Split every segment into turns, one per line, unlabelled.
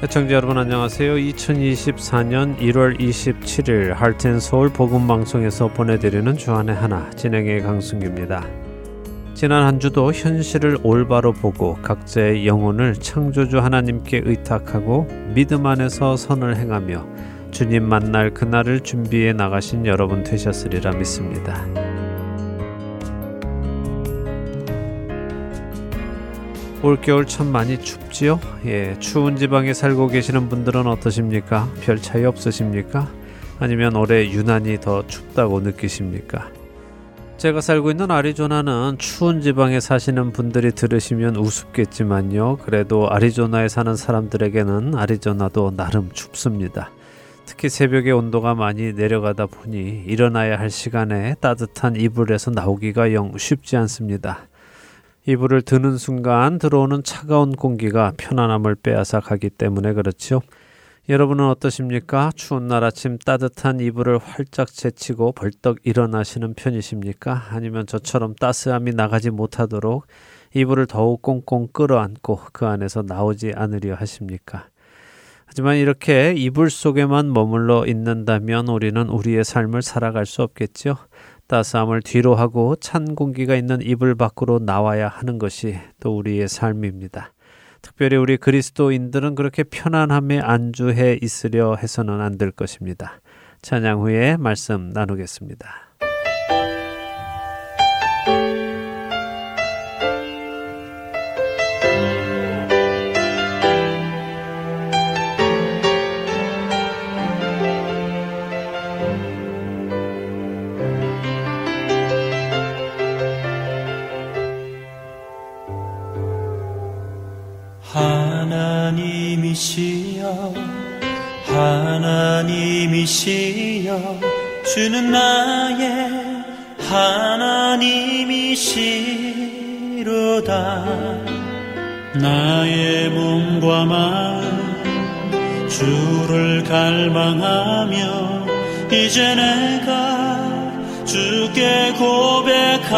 애청자 여러분 안녕하세요. 2024년 1월 27일 할텐 서울 복음 방송에서 보내드리는 주안의 하나 진행의 강승규입니다. 지난 한 주도 현실을 올바로 보고 각자의 영혼을 창조주 하나님께 의탁하고 믿음 안에서 선을 행하며 주님 만날 그날을 준비해 나가신 여러분 되셨으리라 믿습니다. 올겨울 참 많이 춥지요? 예, 추운 지방에 살고 계시는 분들은 어떠십니까? 별 차이 없으십니까? 아니면 올해 유난히 더 춥다고 느끼십니까? 제가 살고 있는 아리조나는 추운 지방에 사시는 분들이 들으시면 우습겠지만요. 그래도 아리조나에 사는 사람들에게는 아리조나도 나름 춥습니다. 특히 새벽에 온도가 많이 내려가다 보니 일어나야 할 시간에 따뜻한 이불에서 나오기가 영 쉽지 않습니다. 이불을 드는 순간 들어오는 차가운 공기가 편안함을 빼앗아 가기 때문에 그렇죠. 여러분은 어떠십니까? 추운 날 아침 따뜻한 이불을 활짝 제치고 벌떡 일어나시는 편이십니까? 아니면 저처럼 따스함이 나가지 못하도록 이불을 더욱 꽁꽁 끌어안고 그 안에서 나오지 않으려 하십니까? 하지만 이렇게 이불 속에만 머물러 있는다면 우리는 우리의 삶을 살아갈 수 없겠죠. 따스함을 뒤로 하고 찬 공기가 있는 이불 밖으로 나와야 하는 것이 또 우리의 삶입니다. 특별히 우리 그리스도인들은 그렇게 편안함에 안주해 있으려 해서는 안 될 것입니다. 찬양 후에 말씀 나누겠습니다.
이시여 하나님이시여 주는 나의 하나님이시로다. 나의 몸과 마음 주를 갈망하며 이제 내가 주께 고백하는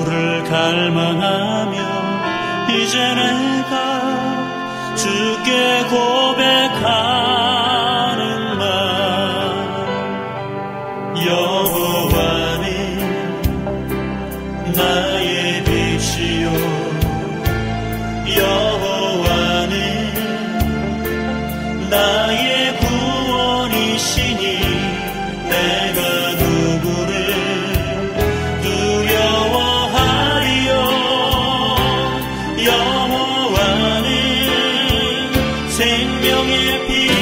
주를 갈망하며 이제 내가 주께 고백하 생명의 피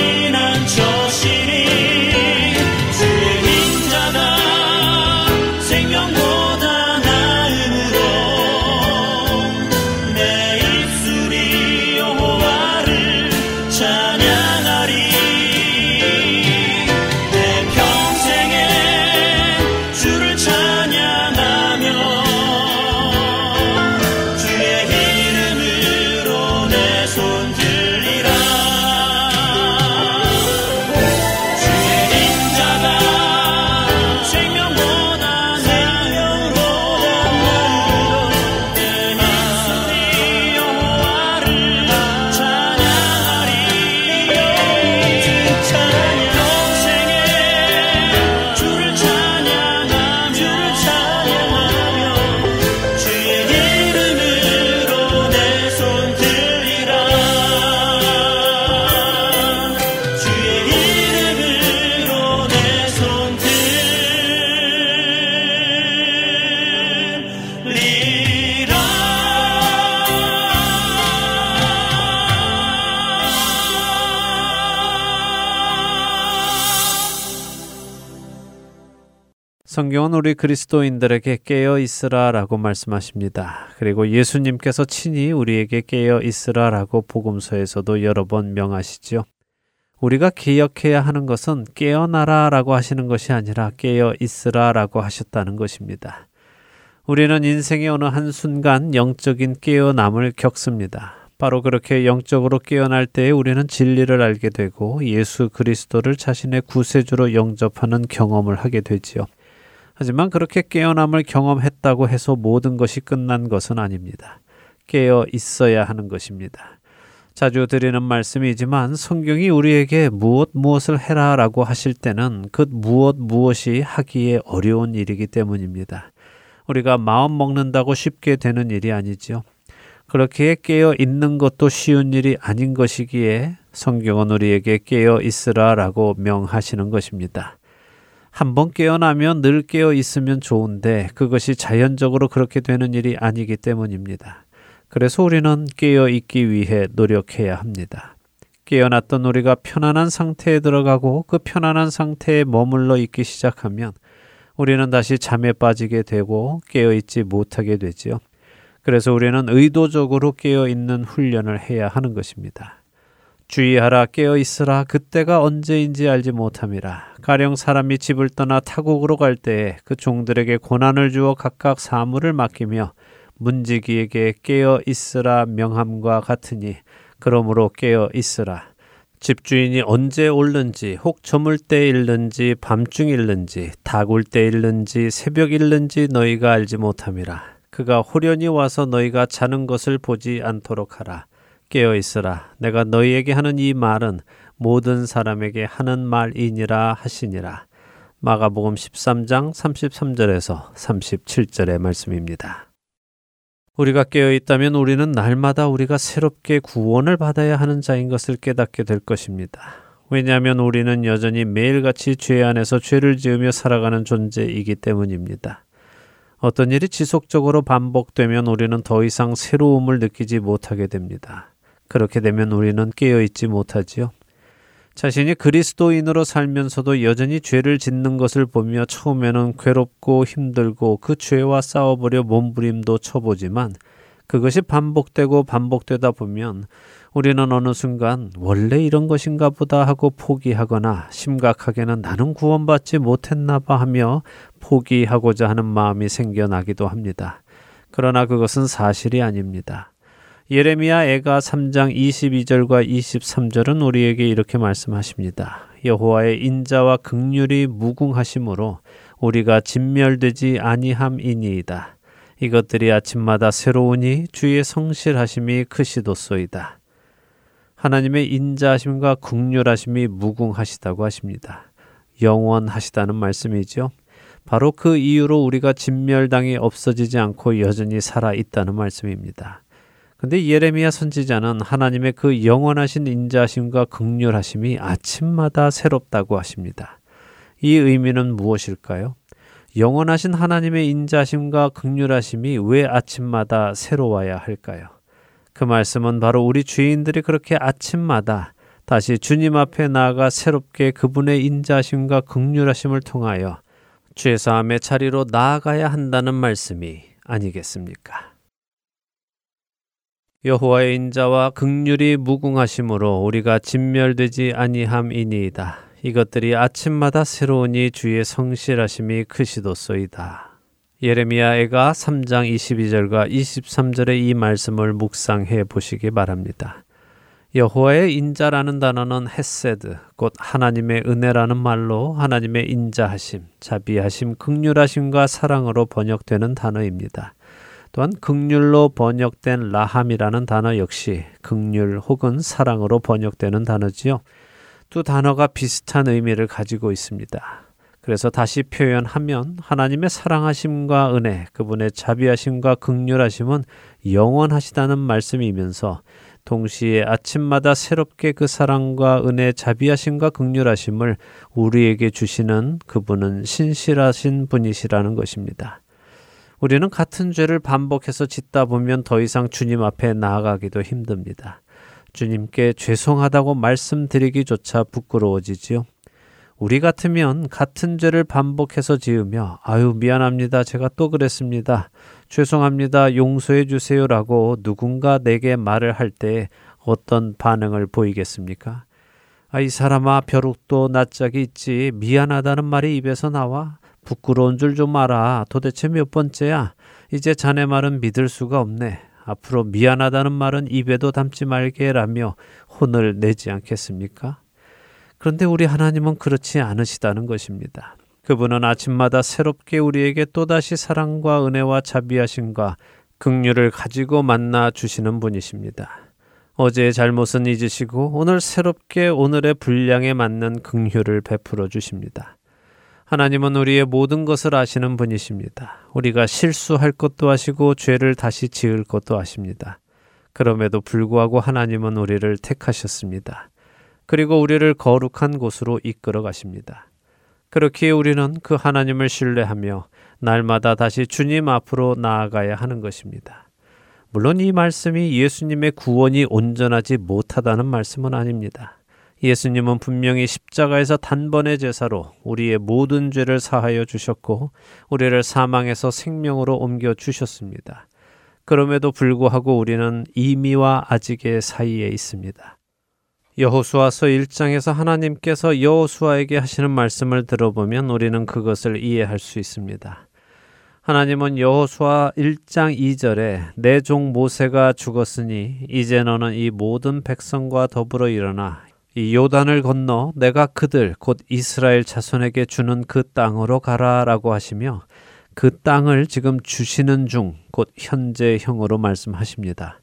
성경은 우리 그리스도인들에게 깨어 있으라라고 말씀하십니다. 그리고 예수님께서 친히 우리에게 깨어 있으라라고 복음서에서도 여러 번 명하시지요. 우리가 기억해야 하는 것은 깨어나라라고 하시는 것이 아니라 깨어 있으라라고 하셨다는 것입니다. 우리는 인생의 어느 한순간 영적인 깨어남을 겪습니다. 바로 그렇게 영적으로 깨어날 때에 우리는 진리를 알게 되고 예수 그리스도를 자신의 구세주로 영접하는 경험을 하게 되지요. 하지만 그렇게 깨어남을 경험했다고 해서 모든 것이 끝난 것은 아닙니다. 깨어 있어야 하는 것입니다. 자주 드리는 말씀이지만 성경이 우리에게 무엇 무엇을 해라 라고 하실 때는 그 무엇 무엇이 하기에 어려운 일이기 때문입니다. 우리가 마음 먹는다고 쉽게 되는 일이 아니지요. 그렇게 깨어 있는 것도 쉬운 일이 아닌 것이기에 성경은 우리에게 깨어 있으라라고 명하시는 것입니다. 한번 깨어나면 늘 깨어 있으면 좋은데 그것이 자연적으로 그렇게 되는 일이 아니기 때문입니다. 그래서 우리는 깨어 있기 위해 노력해야 합니다. 깨어났던 우리가 편안한 상태에 들어가고 그 편안한 상태에 머물러 있기 시작하면 우리는 다시 잠에 빠지게 되고 깨어 있지 못하게 되지요. 그래서 우리는 의도적으로 깨어 있는 훈련을 해야 하는 것입니다. 주의하라 깨어 있으라 그때가 언제인지 알지 못함이라. 가령 사람이 집을 떠나 타국으로 갈 때에 그 종들에게 고난을 주어 각각 사물을 맡기며 문지기에게 깨어 있으라 명함과 같으니 그러므로 깨어 있으라. 집주인이 언제 올는지 혹 저물 때 일는지 밤중 일는지 다굴 때 일는지 새벽 일는지 너희가 알지 못함이라. 그가 호련히 와서 너희가 자는 것을 보지 않도록 하라 깨어 있으라 내가 너희에게 하는 이 말은 모든 사람에게 하는 말이니라 하시니라 마가복음 13장 33절에서 37절의 말씀입니다. 우리가 깨어 있다면 우리는 날마다 우리가 새롭게 구원을 받아야 하는 자인 것을 깨닫게 될 것입니다. 왜냐하면 우리는 여전히 매일같이 죄 안에서 죄를 지으며 살아가는 존재이기 때문입니다. 어떤 일이 지속적으로 반복되면 우리는 더 이상 새로움을 느끼지 못하게 됩니다. 그렇게 되면 우리는 깨어 있지 못하지요. 자신이 그리스도인으로 살면서도 여전히 죄를 짓는 것을 보며 처음에는 괴롭고 힘들고 그 죄와 싸워보려 몸부림도 쳐보지만 그것이 반복되고 반복되다 보면 우리는 어느 순간 원래 이런 것인가 보다 하고 포기하거나 심각하게는 나는 구원받지 못했나 봐 하며 포기하고자 하는 마음이 생겨나기도 합니다. 그러나 그것은 사실이 아닙니다. 예레미야 애가 3장 22절과 23절은 우리에게 이렇게 말씀하십니다. 여호와의 인자와 극률이 무궁하심으로 우리가 진멸되지 아니함이니이다. 이것들이 아침마다 새로우니 주의 성실하심이 크시도소이다. 하나님의 인자하심과 극률하심이 무궁하시다고 하십니다. 영원하시다는 말씀이죠. 바로 그 이유로 우리가 진멸당이 없어지지 않고 여전히 살아 있다는 말씀입니다. 근데 예레미야 선지자는 하나님의 그 영원하신 인자심과 극률하심이 아침마다 새롭다고 하십니다. 이 의미는 무엇일까요? 영원하신 하나님의 인자심과 극률하심이 왜 아침마다 새로워야 할까요? 그 말씀은 바로 우리 주인들이 그렇게 아침마다 다시 주님 앞에 나아가 새롭게 그분의 인자심과 극률하심을 통하여 죄사함의 자리로 나아가야 한다는 말씀이 아니겠습니까? 여호와의 인자와 극률이 무궁하심으로 우리가 진멸되지 아니함이니이다. 이것들이 아침마다 새로우니 주의 성실하심이 크시도소이다. 예레미야애가 3장 22절과 23절의 이 말씀을 묵상해 보시기 바랍니다. 여호와의 인자라는 단어는 헤세드, 곧 하나님의 은혜라는 말로 하나님의 인자하심, 자비하심, 극률하심과 사랑으로 번역되는 단어입니다. 또한 극률로 번역된 라함이라는 단어 역시 극률 혹은 사랑으로 번역되는 단어지요. 두 단어가 비슷한 의미를 가지고 있습니다. 그래서 다시 표현하면 하나님의 사랑하심과 은혜, 그분의 자비하심과 극률하심은 영원하시다는 말씀이면서 동시에 아침마다 새롭게 그 사랑과 은혜, 자비하심과 극률하심을 우리에게 주시는 그분은 신실하신 분이시라는 것입니다. 우리는 같은 죄를 반복해서 짓다 보면 더 이상 주님 앞에 나아가기도 힘듭니다. 주님께 죄송하다고 말씀드리기조차 부끄러워지지요. 우리 같으면 같은 죄를 반복해서 지으며 아유 미안합니다. 제가 또 그랬습니다. 죄송합니다. 용서해 주세요라고 누군가 내게 말을 할 때 어떤 반응을 보이겠습니까? 아, 이 사람아, 벼룩도 낯짝이 있지. 미안하다는 말이 입에서 나와. 부끄러운 줄 좀 알아. 도대체 몇 번째야? 이제 자네 말은 믿을 수가 없네. 앞으로 미안하다는 말은 입에도 담지 말게 라며 혼을 내지 않겠습니까? 그런데 우리 하나님은 그렇지 않으시다는 것입니다. 그분은 아침마다 새롭게 우리에게 또다시 사랑과 은혜와 자비하심과 긍휼을 가지고 만나 주시는 분이십니다. 어제의 잘못은 잊으시고 오늘 새롭게 오늘의 분량에 맞는 긍휼을 베풀어 주십니다. 하나님은 우리의 모든 것을 아시는 분이십니다. 우리가 실수할 것도 아시고 죄를 다시 지을 것도 아십니다. 그럼에도 불구하고 하나님은 우리를 택하셨습니다. 그리고 우리를 거룩한 곳으로 이끌어 가십니다. 그렇기에 우리는 그 하나님을 신뢰하며 날마다 다시 주님 앞으로 나아가야 하는 것입니다. 물론 이 말씀이 예수님의 구원이 온전하지 못하다는 말씀은 아닙니다. 예수님은 분명히 십자가에서 단번의 제사로 우리의 모든 죄를 사하여 주셨고 우리를 사망에서 생명으로 옮겨 주셨습니다. 그럼에도 불구하고 우리는 이미와 아직의 사이에 있습니다. 여호수아서 1장에서 하나님께서 여호수아에게 하시는 말씀을 들어보면 우리는 그것을 이해할 수 있습니다. 하나님은 여호수아 1장 2절에 내 종 모세가 죽었으니 이제 너는 이 모든 백성과 더불어 일어나 이 요단을 건너 내가 그들 곧 이스라엘 자손에게 주는 그 땅으로 가라라고 하시며 그 땅을 지금 주시는 중 곧 현재형으로 말씀하십니다.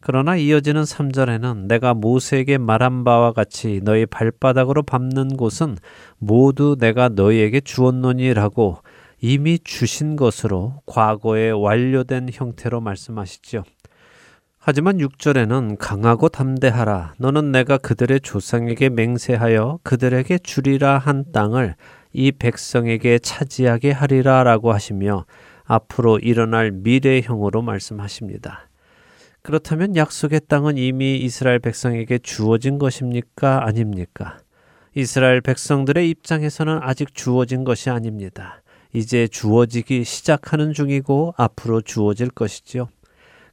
그러나 이어지는 3절에는 내가 모세에게 말한 바와 같이 너희 발바닥으로 밟는 곳은 모두 내가 너희에게 주었노니라고 이미 주신 것으로 과거에 완료된 형태로 말씀하시죠. 하지만 6절에는 강하고 담대하라. 너는 내가 그들의 조상에게 맹세하여 그들에게 주리라 한 땅을 이 백성에게 차지하게 하리라 라고 하시며 앞으로 일어날 미래형으로 말씀하십니다. 그렇다면 약속의 땅은 이미 이스라엘 백성에게 주어진 것입니까? 아닙니까? 이스라엘 백성들의 입장에서는 아직 주어진 것이 아닙니다. 이제 주어지기 시작하는 중이고 앞으로 주어질 것이지요.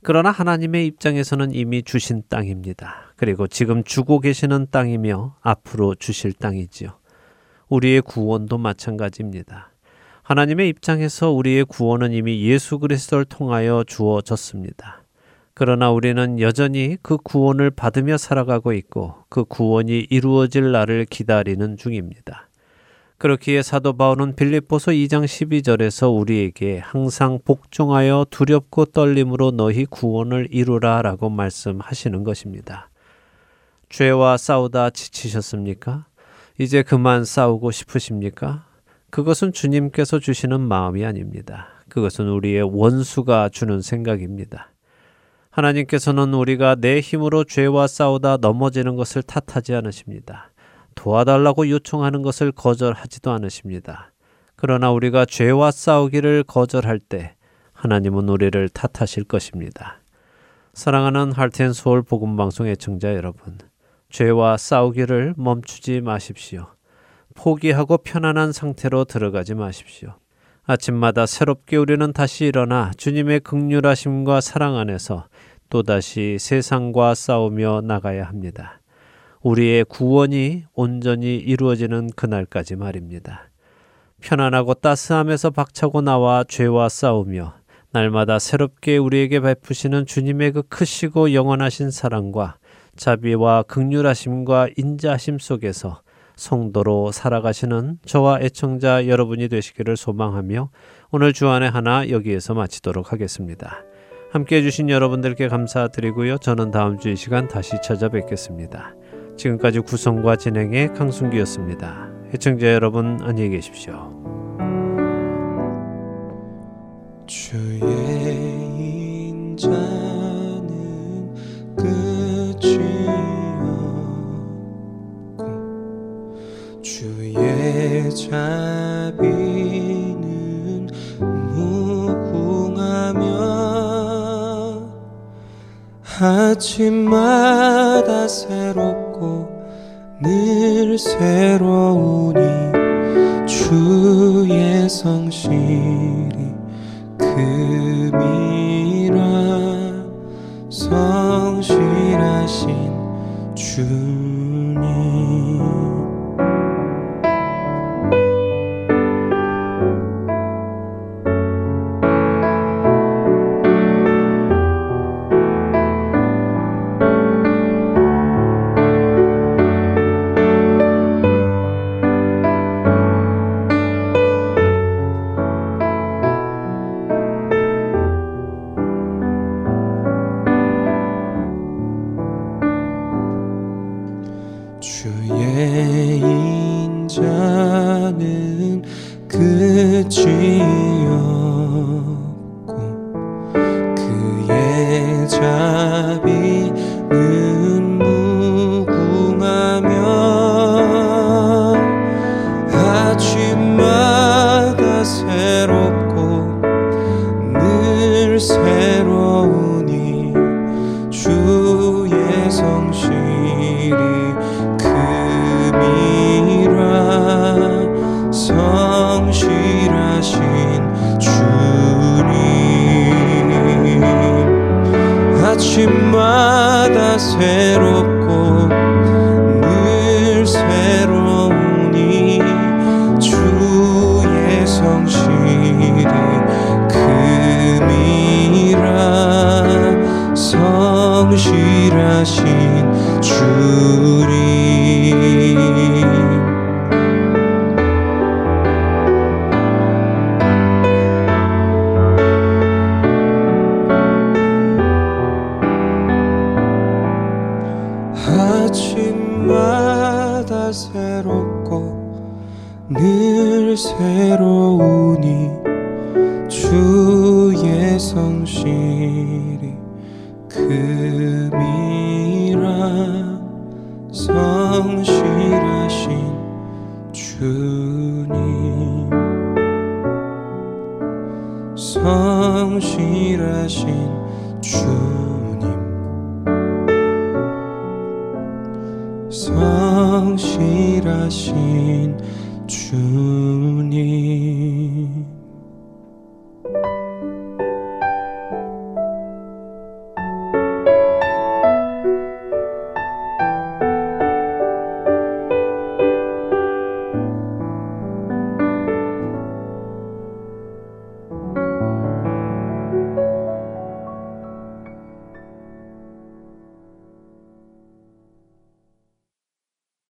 그러나 하나님의 입장에서는 이미 주신 땅입니다. 그리고 지금 주고 계시는 땅이며 앞으로 주실 땅이지요. 우리의 구원도 마찬가지입니다. 하나님의 입장에서 우리의 구원은 이미 예수 그리스도를 통하여 주어졌습니다. 그러나 우리는 여전히 그 구원을 받으며 살아가고 있고 그 구원이 이루어질 날을 기다리는 중입니다. 그렇기에 사도 바울은 빌립보서 2장 12절에서 우리에게 항상 복종하여 두렵고 떨림으로 너희 구원을 이루라라고 말씀하시는 것입니다. 죄와 싸우다 지치셨습니까? 이제 그만 싸우고 싶으십니까? 그것은 주님께서 주시는 마음이 아닙니다. 그것은 우리의 원수가 주는 생각입니다. 하나님께서는 우리가 내 힘으로 죄와 싸우다 넘어지는 것을 탓하지 않으십니다. 도와달라고 요청하는 것을 거절하지도 않으십니다. 그러나 우리가 죄와 싸우기를 거절할 때 하나님은 우리를 탓하실 것입니다. 사랑하는 할텐 서울 복음 방송 애청자 여러분, 죄와 싸우기를 멈추지 마십시오. 포기하고 편안한 상태로 들어가지 마십시오. 아침마다 새롭게 우리는 다시 일어나 주님의 극률하심과 사랑 안에서 또다시 세상과 싸우며 나가야 합니다. 우리의 구원이 온전히 이루어지는 그날까지 말입니다. 편안하고 따스함에서 박차고 나와 죄와 싸우며 날마다 새롭게 우리에게 베푸시는 주님의 그 크시고 영원하신 사랑과 자비와 극률하심과 인자하심 속에서 성도로 살아가시는 저와 애청자 여러분이 되시기를 소망하며 오늘 주안의 하나 여기에서 마치도록 하겠습니다. 함께 해주신 여러분들께 감사드리고요. 저는 다음 주 이 시간 다시 찾아뵙겠습니다. 지금까지 구성과 진행의 강순기였습니다. 해청자 여러분 안녕히 계십시오. 주의 인자는 끝이 없고 주의 자비는 무궁하며 아침마다 새롭고
늘 새로우니 주의 성실이 금이라 성실하신 주 늘 새로우니 주의 성실이 금이라 성실하신 주님. 성실하신 주님. 성실하신 주님